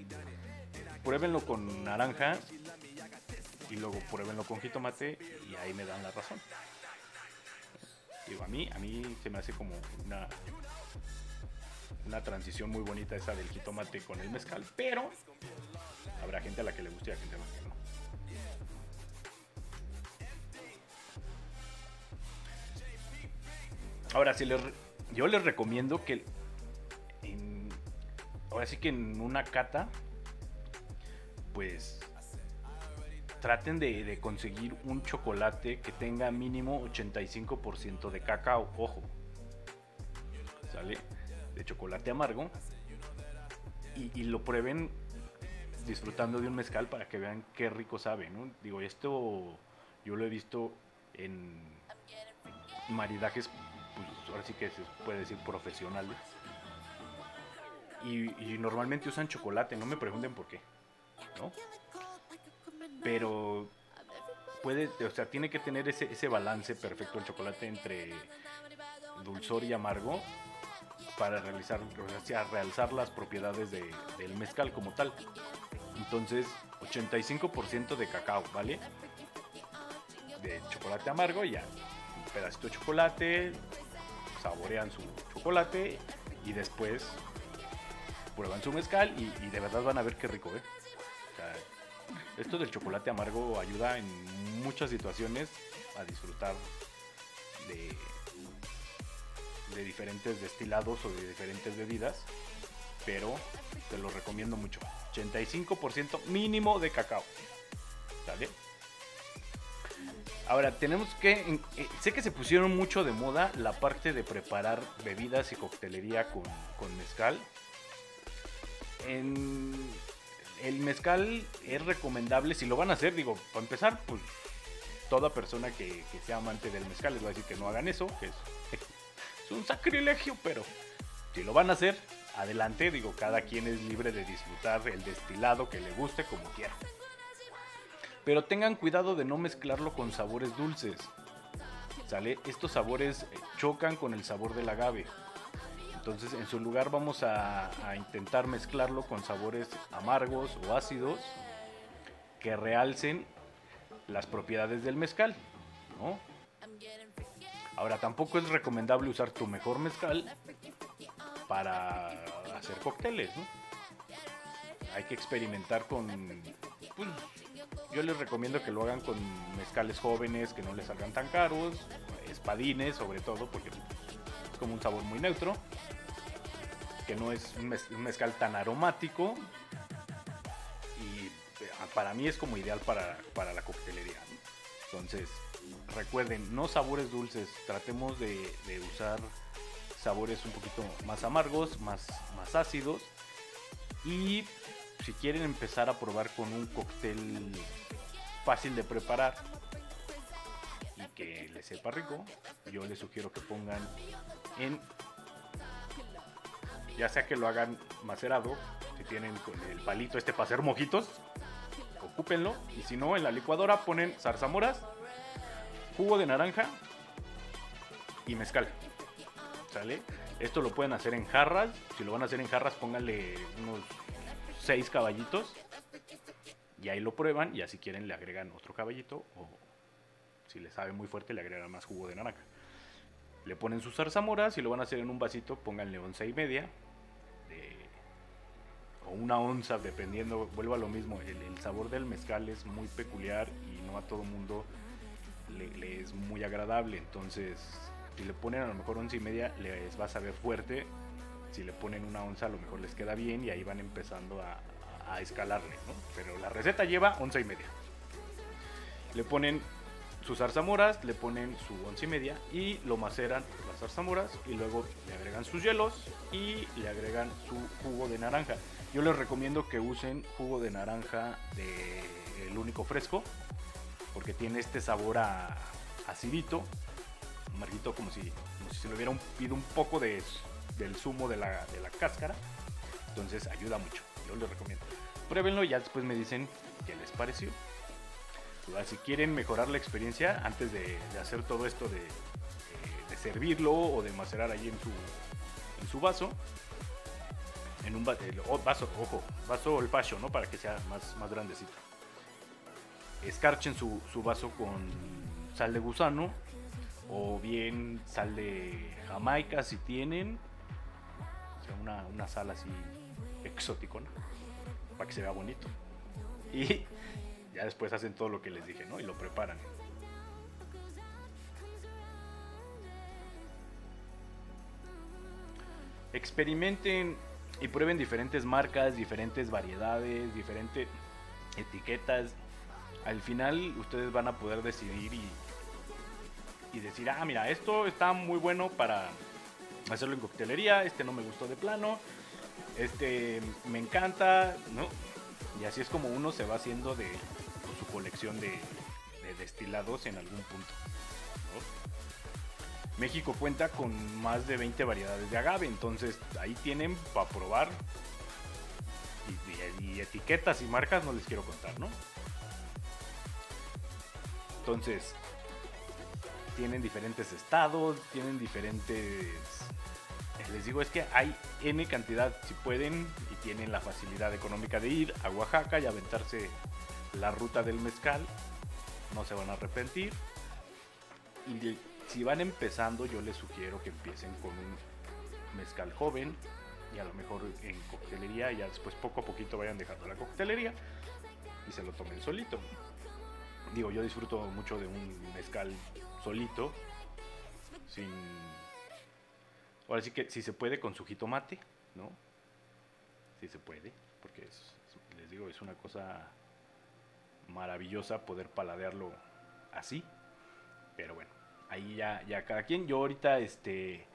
Pruébenlo con naranja y luego pruébenlo con jitomate y ahí me dan la razón. Digo, a mí, a mí se me hace como una una transición muy bonita esa del jitomate con el mezcal, pero habrá gente a la que le guste y a gente a la que no. Ahora, si yo les recomiendo que ahora sí que en una cata, pues traten de, de conseguir un chocolate que tenga mínimo 85% de cacao, ojo. ¿Sale? de chocolate amargo y, lo prueben disfrutando de un mezcal para que vean qué rico sabe, ¿no? Digo, esto yo lo he visto en maridajes, pues ahora sí que se puede decir profesionales. Y, normalmente usan chocolate, no me pregunten por qué, ¿no? Pero puede, o sea, tiene que tener ese, ese balance perfecto el chocolate entre dulzor y amargo para realizar, o realzar las propiedades del mezcal como tal. Entonces, 85% de cacao, ¿vale? De chocolate amargo, ya. Un pedacito de chocolate, saborean su chocolate y después prueban su mezcal y, de verdad van a ver qué rico, ¿eh? esto del chocolate amargo ayuda en muchas situaciones a disfrutar de, de diferentes destilados o de diferentes bebidas, pero te lo recomiendo mucho. 85% mínimo de cacao. ¿Sale? Ahora, tenemos que... Eh, sé que se pusieron mucho de moda la parte de preparar bebidas y coctelería con, mezcal. En el mezcal es recomendable, si lo van a hacer, digo, para empezar, pues toda persona que, sea amante del mezcal les va a decir que no hagan eso, que es es un sacrilegio, pero si lo van a hacer, adelante, digo, cada quien es libre de disfrutar el destilado que le guste como quiera. Pero tengan cuidado de no mezclarlo con sabores dulces. ¿Sale? Estos sabores eh, chocan con el sabor del agave. Entonces, en su lugar vamos a, intentar mezclarlo con sabores amargos o ácidos que realcen las propiedades del mezcal. Ahora, tampoco es recomendable usar tu mejor mezcal para hacer cócteles, ¿no? Hay que experimentar con... Pues, yo les recomiendo que lo hagan con mezcales jóvenes, que no les salgan tan caros, espadines sobre todo, porque un sabor muy neutro, que no es un, mezcal tan aromático y eh, para mí es como ideal para, para la coctelería. Entonces, recuerden, no sabores dulces, tratemos de, usar sabores un poquito más amargos, más, más ácidos. Y si quieren empezar a probar con un cóctel fácil de preparar y que les sepa rico, yo les sugiero que pongan en, ya sea que lo hagan macerado, si tienen con el palito este para hacer mojitos, ocúpenlo. Y si no, en la licuadora ponen zarzamoras jugo de naranja y mezcal. ¿Sale? Esto lo pueden hacer en jarras. Si lo van a hacer en jarras, pónganle unos 6 caballitos. Y ahí lo prueban. Y así quieren le agregan otro caballito. O si le sabe muy fuerte, le agregan más jugo de naranja. Le ponen sus zarzamoras. Si lo van a hacer en un vasito, pónganle once y media. o una onza, dependiendo, vuelvo a lo mismo, el, sabor del mezcal es muy peculiar y no a todo mundo le, le es muy agradable. Entonces, si le ponen a lo mejor once y media, les va a saber fuerte. Si le ponen una onza, a lo mejor les queda bien y ahí van empezando a, a escalarle, ¿no? Pero la receta lleva once y media. Le ponen sus zarzamoras, le ponen su once y media y lo maceran las zarzamoras y luego le agregan sus hielos y le agregan su jugo de naranja. Yo les recomiendo que usen jugo de naranja de el único fresco porque tiene este sabor a acidito, amarguito como si, como si se le hubiera pido un poco de, del zumo de la, de la cáscara. Entonces ayuda mucho, yo les recomiendo. Pruébenlo y ya después me dicen qué les pareció. Si quieren mejorar la experiencia antes de, hacer todo esto de, de, servirlo o de macerar ahí en su, vaso, en un el, vaso, ojo, vaso old fashion, ¿no? Para que sea más, más grandecito. Escarchen su, su vaso con sal de gusano o bien sal de Jamaica si tienen. O sea, una, una sal así exótico, ¿no? Para que se vea bonito. Y ya después hacen todo lo que les dije, ¿no? Y lo preparan. Experimenten y prueben diferentes marcas, diferentes variedades, diferentes etiquetas. Al final ustedes van a poder decidir y, y decir, ah, mira, esto está muy bueno para hacerlo en coctelería, este no me gustó de plano, este me encanta, ¿no? Y así es como uno se va haciendo de su colección de, de destilados en algún punto. México cuenta con más de 20 variedades de agave, entonces ahí tienen para probar. Y, y, etiquetas y marcas no les quiero contar, ¿no? Entonces, tienen diferentes estados, tienen diferentes les digo es que hay N cantidad, si pueden y tienen la facilidad económica de ir a Oaxaca y aventarse la ruta del mezcal, no se van a arrepentir. Y si van empezando, yo les sugiero que empiecen con un mezcal joven y a lo mejor en coctelería, y ya después poco a poquito vayan dejando la coctelería y se lo tomen solito. Digo, yo disfruto mucho de un mezcal solito, sin Ahora sí que si se puede con su jitomate, ¿no? Si se puede, porque es, les digo, es una cosa maravillosa poder paladearlo así. Pero bueno, ahí ya, ya cada quien. Yo ahorita este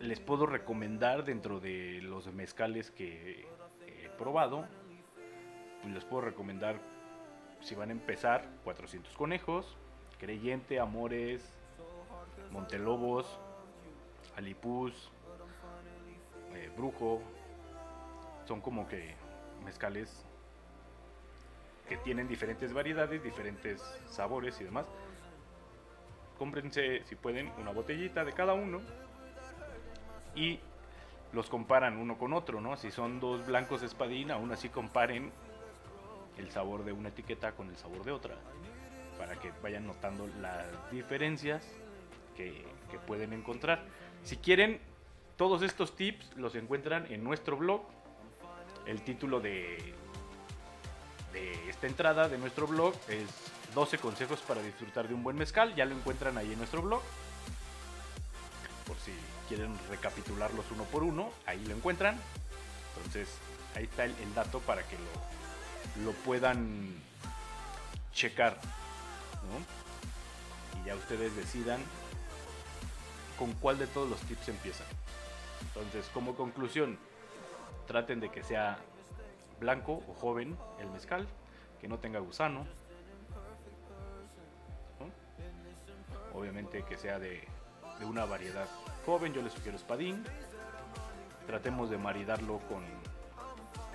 les puedo recomendar dentro de los mezcales que he probado. Pues les puedo recomendar si van a empezar 400 conejos, Creyente, Amores, Montelobos, Alipuz, eh, Brujo, son como que mezcales que tienen diferentes variedades, diferentes sabores y demás. Cómprense, si pueden, una botellita de cada uno y los comparan uno con otro, ¿no? Si son dos blancos espadín, aún así comparen el sabor de una etiqueta con el sabor de otra, para que vayan notando las diferencias que, que pueden encontrar. Si quieren, todos estos tips los encuentran en nuestro blog. El título de, de esta entrada de nuestro blog es 12 consejos para disfrutar de un buen mezcal. Ya lo encuentran ahí en nuestro blog. Por si quieren recapitularlos uno por uno, ahí lo encuentran. Entonces, ahí está el, dato para que lo, lo puedan checar. Y ya ustedes decidan con cuál de todos los tips empiezan. Entonces, como conclusión, traten de que sea blanco o joven el mezcal, que no tenga gusano. ¿no? Obviamente que sea de, una variedad joven, yo les sugiero espadín. Tratemos de maridarlo con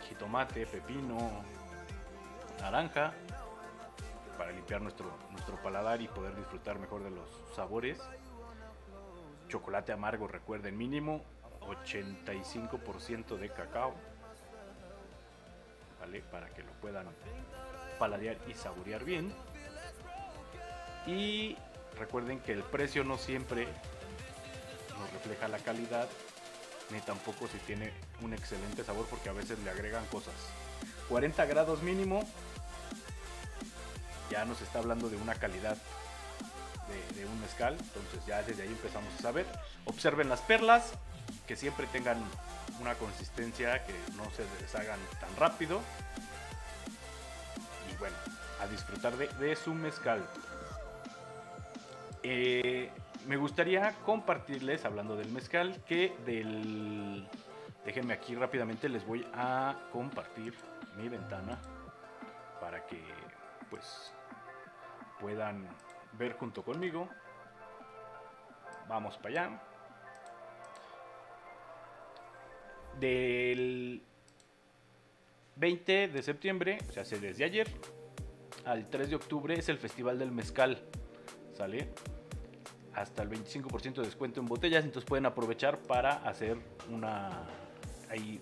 jitomate, pepino, naranja, para limpiar nuestro, nuestro paladar y poder disfrutar mejor de los sabores chocolate amargo, recuerden, mínimo 85% de cacao. ¿Vale? Para que lo puedan paladear y saborear bien. Y recuerden que el precio no siempre nos refleja la calidad ni tampoco si tiene un excelente sabor porque a veces le agregan cosas. 40 grados mínimo, ya nos está hablando de una calidad de, un mezcal, entonces ya desde ahí empezamos a saber. Observen las perlas, que siempre tengan una consistencia, que no se deshagan tan rápido. Y bueno, a disfrutar de, su mezcal. Eh, me gustaría compartirles, hablando del mezcal, que del... Déjenme aquí rápidamente, les voy a compartir mi ventana para que pues puedan ver junto conmigo. Vamos para allá. Del 20 de septiembre, o sea, desde ayer, al 3 de octubre es el Festival del Mezcal. ¿Sale? Hasta el 25% de descuento en botellas, entonces pueden aprovechar para hacer una, hay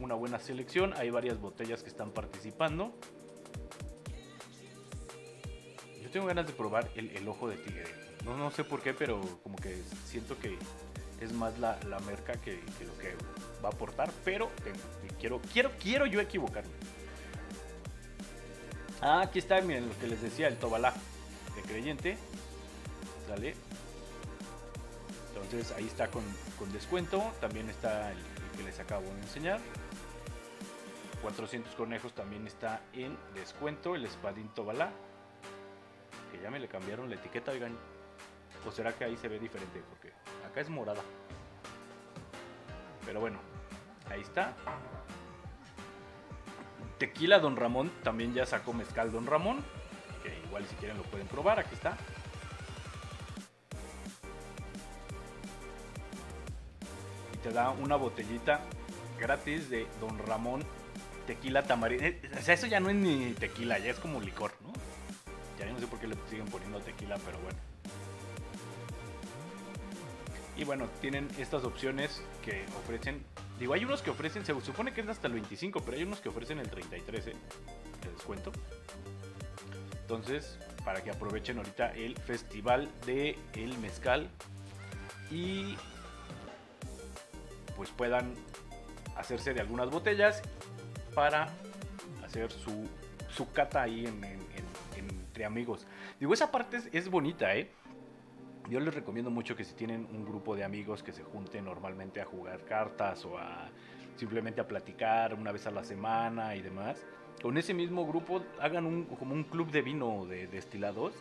una buena selección. Hay varias botellas que están participando. Yo tengo ganas de probar el, ojo de tigre. No, sé por qué, pero como que siento que es más la, merca que, lo que va a aportar. Pero quiero, quiero, quiero yo equivocarme. Ah, aquí está, miren lo que les decía, el Tobalá de creyente. ¿Sale? Entonces ahí está con, descuento. También está el, el, que les acabo de enseñar. 400 conejos también está en descuento. El espadín Tobalá ya me le cambiaron la etiqueta, oigan. ¿O será que ahí se ve diferente? Porque acá es morada. Pero bueno, ahí está. Tequila Don Ramón, también ya sacó mezcal Don Ramón. Que igual si quieren lo pueden probar, aquí está. Y te da una botellita gratis de Don Ramón tequila tamarindo. Eh, o sea, eso ya no es ni tequila, ya es como licor, ¿no? Sé por qué le siguen poniendo tequila, pero bueno. Y bueno, tienen estas opciones que ofrecen. Digo, hay unos que ofrecen, se supone que es hasta el 25, pero hay unos que ofrecen el 33 ¿eh? de descuento. Entonces, para que aprovechen ahorita el festival de el mezcal y pues puedan hacerse de algunas botellas para hacer su, su cata ahí en, amigos. Digo, esa parte es, bonita, ¿eh? Yo les recomiendo mucho que si tienen un grupo de amigos que se junten normalmente a jugar cartas o simplemente a platicar una vez a la semana y demás, con ese mismo grupo hagan un, como un club de vino de destilados.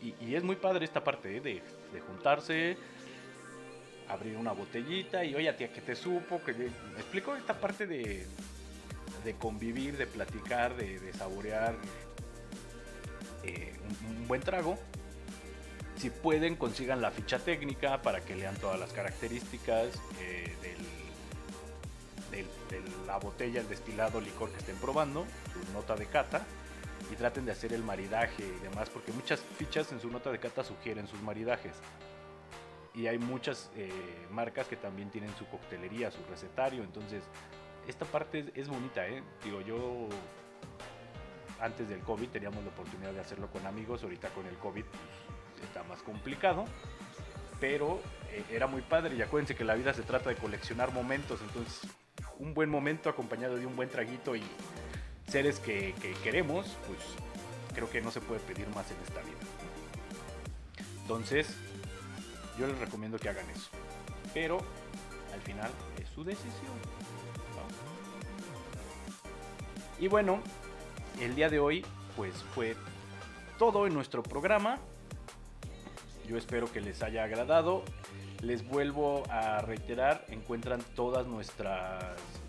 Y, es muy padre esta parte ¿eh? de, juntarse, abrir una botellita y oye, tía, que te supo? que ¿Me explico? Esta parte de, de convivir, de platicar, de, de saborear eh, un, buen trago. Si pueden, consigan la ficha técnica para que lean todas las características eh, del, de la botella, el destilado, licor que estén probando, su nota de cata, y traten de hacer el maridaje y demás, porque muchas fichas en su nota de cata sugieren sus maridajes. Y hay muchas eh, marcas que también tienen su coctelería, su recetario, entonces esta parte es, es bonita, ¿eh? Digo, yo antes del COVID teníamos la oportunidad de hacerlo con amigos, ahorita con el COVID pues, está más complicado, pero eh, era muy padre y acuérdense que la vida se trata de coleccionar momentos, entonces un buen momento acompañado de un buen traguito y seres que, queremos, pues creo que no se puede pedir más en esta vida. Entonces, yo les recomiendo que hagan eso. Pero al final es su decisión. Y bueno, el día de hoy pues fue todo en nuestro programa. Yo espero que les haya agradado. Les vuelvo a reiterar, encuentran todas nuestras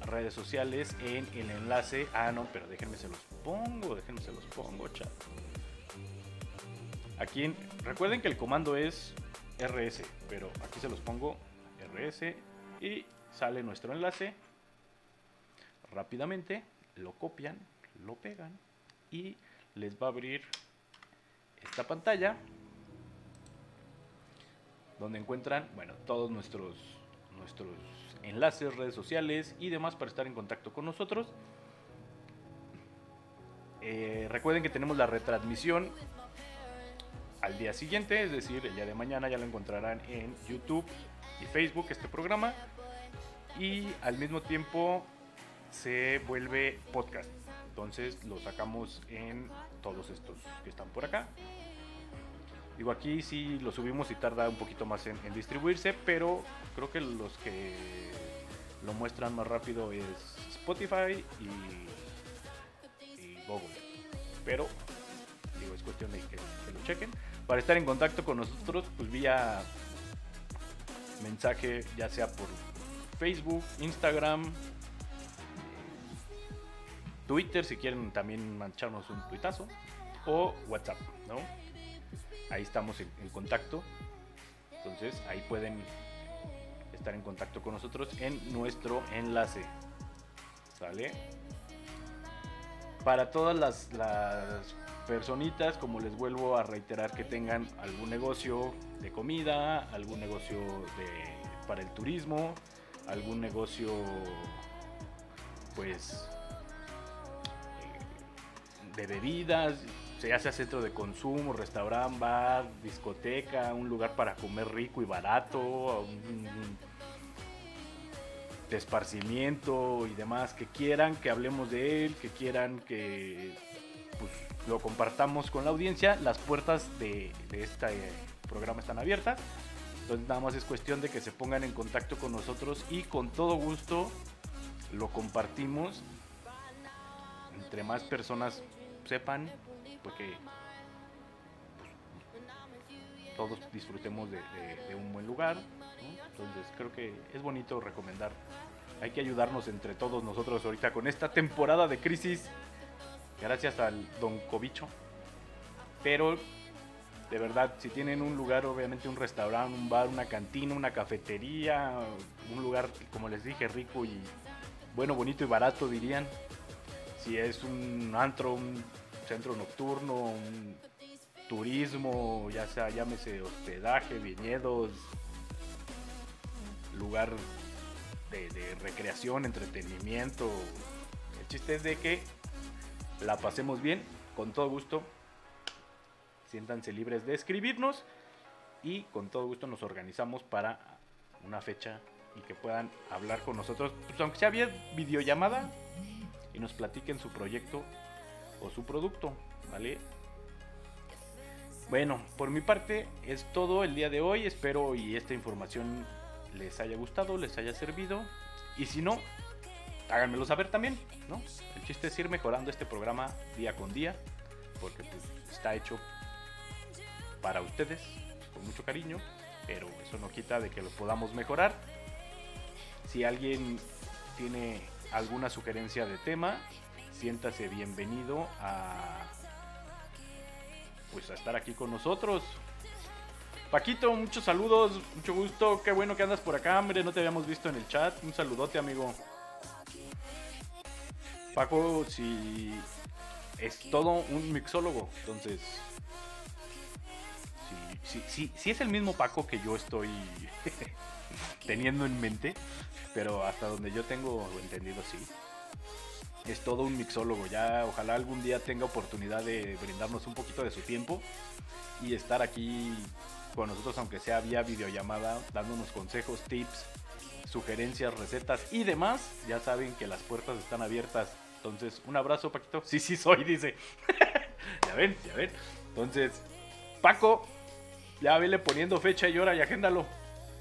redes sociales en el enlace. Ah, no, pero déjenme se los pongo, déjenme se los pongo, chat. Aquí, recuerden que el comando es RS, pero aquí se los pongo RS y sale nuestro enlace. Rápidamente lo copian lo pegan y les va a abrir esta pantalla donde encuentran bueno todos nuestros nuestros enlaces redes sociales y demás para estar en contacto con nosotros eh, recuerden que tenemos la retransmisión al día siguiente es decir el día de mañana ya lo encontrarán en youtube y facebook este programa y al mismo tiempo se vuelve podcast. Entonces lo sacamos en todos estos que están por acá. Digo, aquí sí lo subimos y tarda un poquito más en, distribuirse, pero creo que los que lo muestran más rápido es Spotify y, Google. Pero, digo, es cuestión de que, lo chequen. Para estar en contacto con nosotros, pues vía mensaje, ya sea por Facebook, Instagram, Twitter, si quieren también mancharnos un tuitazo, o WhatsApp, ¿no? ahí estamos en, contacto. Entonces ahí pueden estar en contacto con nosotros en nuestro enlace. ¿Sale? Para todas las, las personitas, como les vuelvo a reiterar, que tengan algún negocio de comida, algún negocio de, para el turismo, algún negocio pues de bebidas, ya sea centro de consumo, restaurante, bar, discoteca, un lugar para comer rico y barato, un, de esparcimiento y demás, que quieran que hablemos de él, que quieran que pues, lo compartamos con la audiencia, las puertas de, este programa están abiertas. Entonces nada más es cuestión de que se pongan en contacto con nosotros y con todo gusto lo compartimos. Entre más personas sepan, porque pues, todos disfrutemos de, un buen lugar. Entonces creo que es bonito recomendar. Hay que ayudarnos entre todos nosotros ahorita con esta temporada de crisis. Gracias al Don Cobicho. Pero de verdad, si tienen un lugar, obviamente un restaurante, un bar, una cantina, una cafetería, un lugar, como les dije, rico y bueno, bonito y barato, dirían. Si es un antro, un centro nocturno, un turismo, ya sea llámese hospedaje, viñedos, lugar de, recreación, entretenimiento. El chiste es de que la pasemos bien, con todo gusto. Siéntanse libres de escribirnos y con todo gusto nos organizamos para una fecha y que puedan hablar con nosotros, pues aunque sea vía videollamada y nos platiquen su proyecto o su producto, ¿vale? Bueno, por mi parte es todo el día de hoy. Espero y esta información les haya gustado, les haya servido. Y si no, háganmelo saber también, ¿no? El chiste es ir mejorando este programa día con día, porque pues, está hecho para ustedes, con mucho cariño, pero eso no quita de que lo podamos mejorar. Si alguien tiene alguna sugerencia de tema, siéntase bienvenido a pues a estar aquí con nosotros. Paquito, muchos saludos, mucho gusto, qué bueno que andas por acá, hombre, no te habíamos visto en el chat, un saludote amigo. Paco, si es todo un mixólogo, entonces si, si, si es el mismo Paco que yo estoy teniendo en mente, pero hasta donde yo tengo entendido sí es todo un mixólogo. Ya ojalá algún día tenga oportunidad de brindarnos un poquito de su tiempo y estar aquí con nosotros, aunque sea vía videollamada, dándonos consejos, tips, sugerencias, recetas y demás. Ya saben que las puertas están abiertas. Entonces, un abrazo, Paquito. Sí, sí, soy, dice. ya ven, ya ven. Entonces, Paco, ya vele poniendo fecha y hora y agéndalo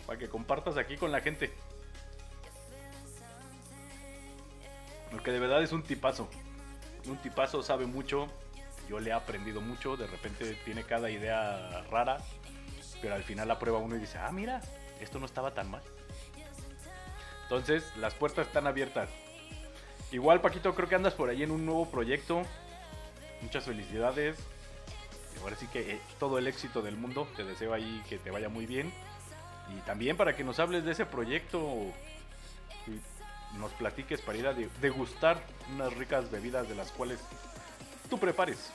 para que compartas aquí con la gente. Porque de verdad es un tipazo. Un tipazo sabe mucho. Yo le he aprendido mucho. De repente tiene cada idea rara. Pero al final la prueba uno y dice, ah, mira, esto no estaba tan mal. Entonces, las puertas están abiertas. Igual, Paquito, creo que andas por ahí en un nuevo proyecto. Muchas felicidades. Ahora sí que eh, todo el éxito del mundo. Te deseo ahí que te vaya muy bien. Y también para que nos hables de ese proyecto nos platiques para ir a degustar unas ricas bebidas de las cuales tú prepares.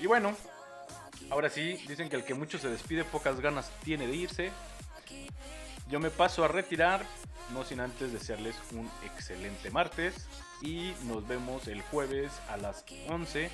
Y bueno, ahora sí, dicen que el que mucho se despide, pocas ganas tiene de irse. Yo me paso a retirar, no sin antes desearles un excelente martes y nos vemos el jueves a las 11